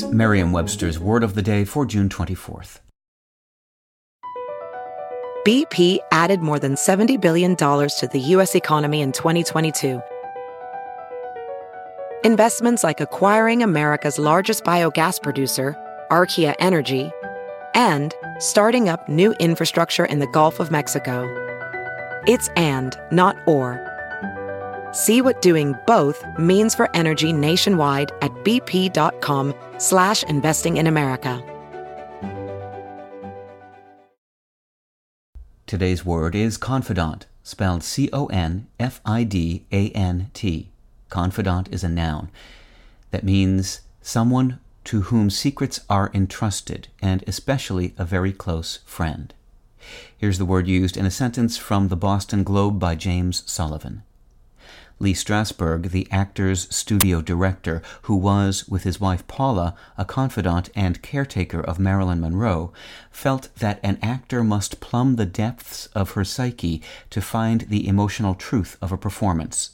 Merriam Webster's Word of the Day for June 24th. BP added more than $70 billion to the U.S. economy in 2022. Investments like acquiring America's largest biogas producer, Archaea Energy, and starting up new infrastructure in the Gulf of Mexico. It's and, not or. See what doing both means for energy nationwide at bp.com slash investing in America. Today's word is confidant, spelled C-O-N-F-I-D-A-N-T. Confidant is a noun. That means someone to whom secrets are entrusted, and especially a very close friend. Here's the word used in a sentence from the Boston Globe by James Sullivan. Lee Strasberg, the actor's studio director, who was, with his wife Paula, a confidant and caretaker of Marilyn Monroe, felt that an actor must plumb the depths of her psyche to find the emotional truth of a performance.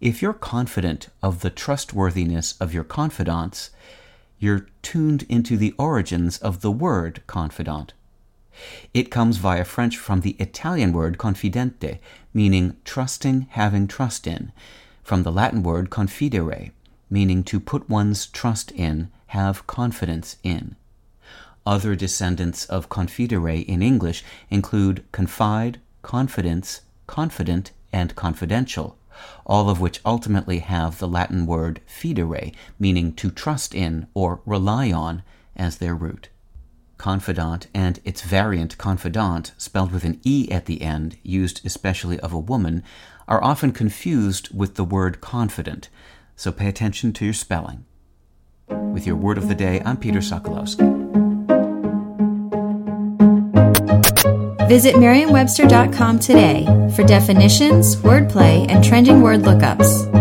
If you're confident of the trustworthiness of your confidants, you're tuned into the origins of the word confidant. It comes via French from the Italian word confidente, meaning trusting, having trust in, from the Latin word confidere, meaning to put one's trust in, have confidence in. Other descendants of confidere in English include confide, confidence, confident, and confidential, all of which ultimately have the Latin word fidere, meaning to trust in or rely on, as their root confidant and its variant confidante, spelled with an E at the end, used especially of a woman, are often confused with the word confident, so pay attention to your spelling. With your word of the day, I'm Peter Sokolowski. Visit Merriam-Webster.com today for definitions, wordplay, and trending word lookups.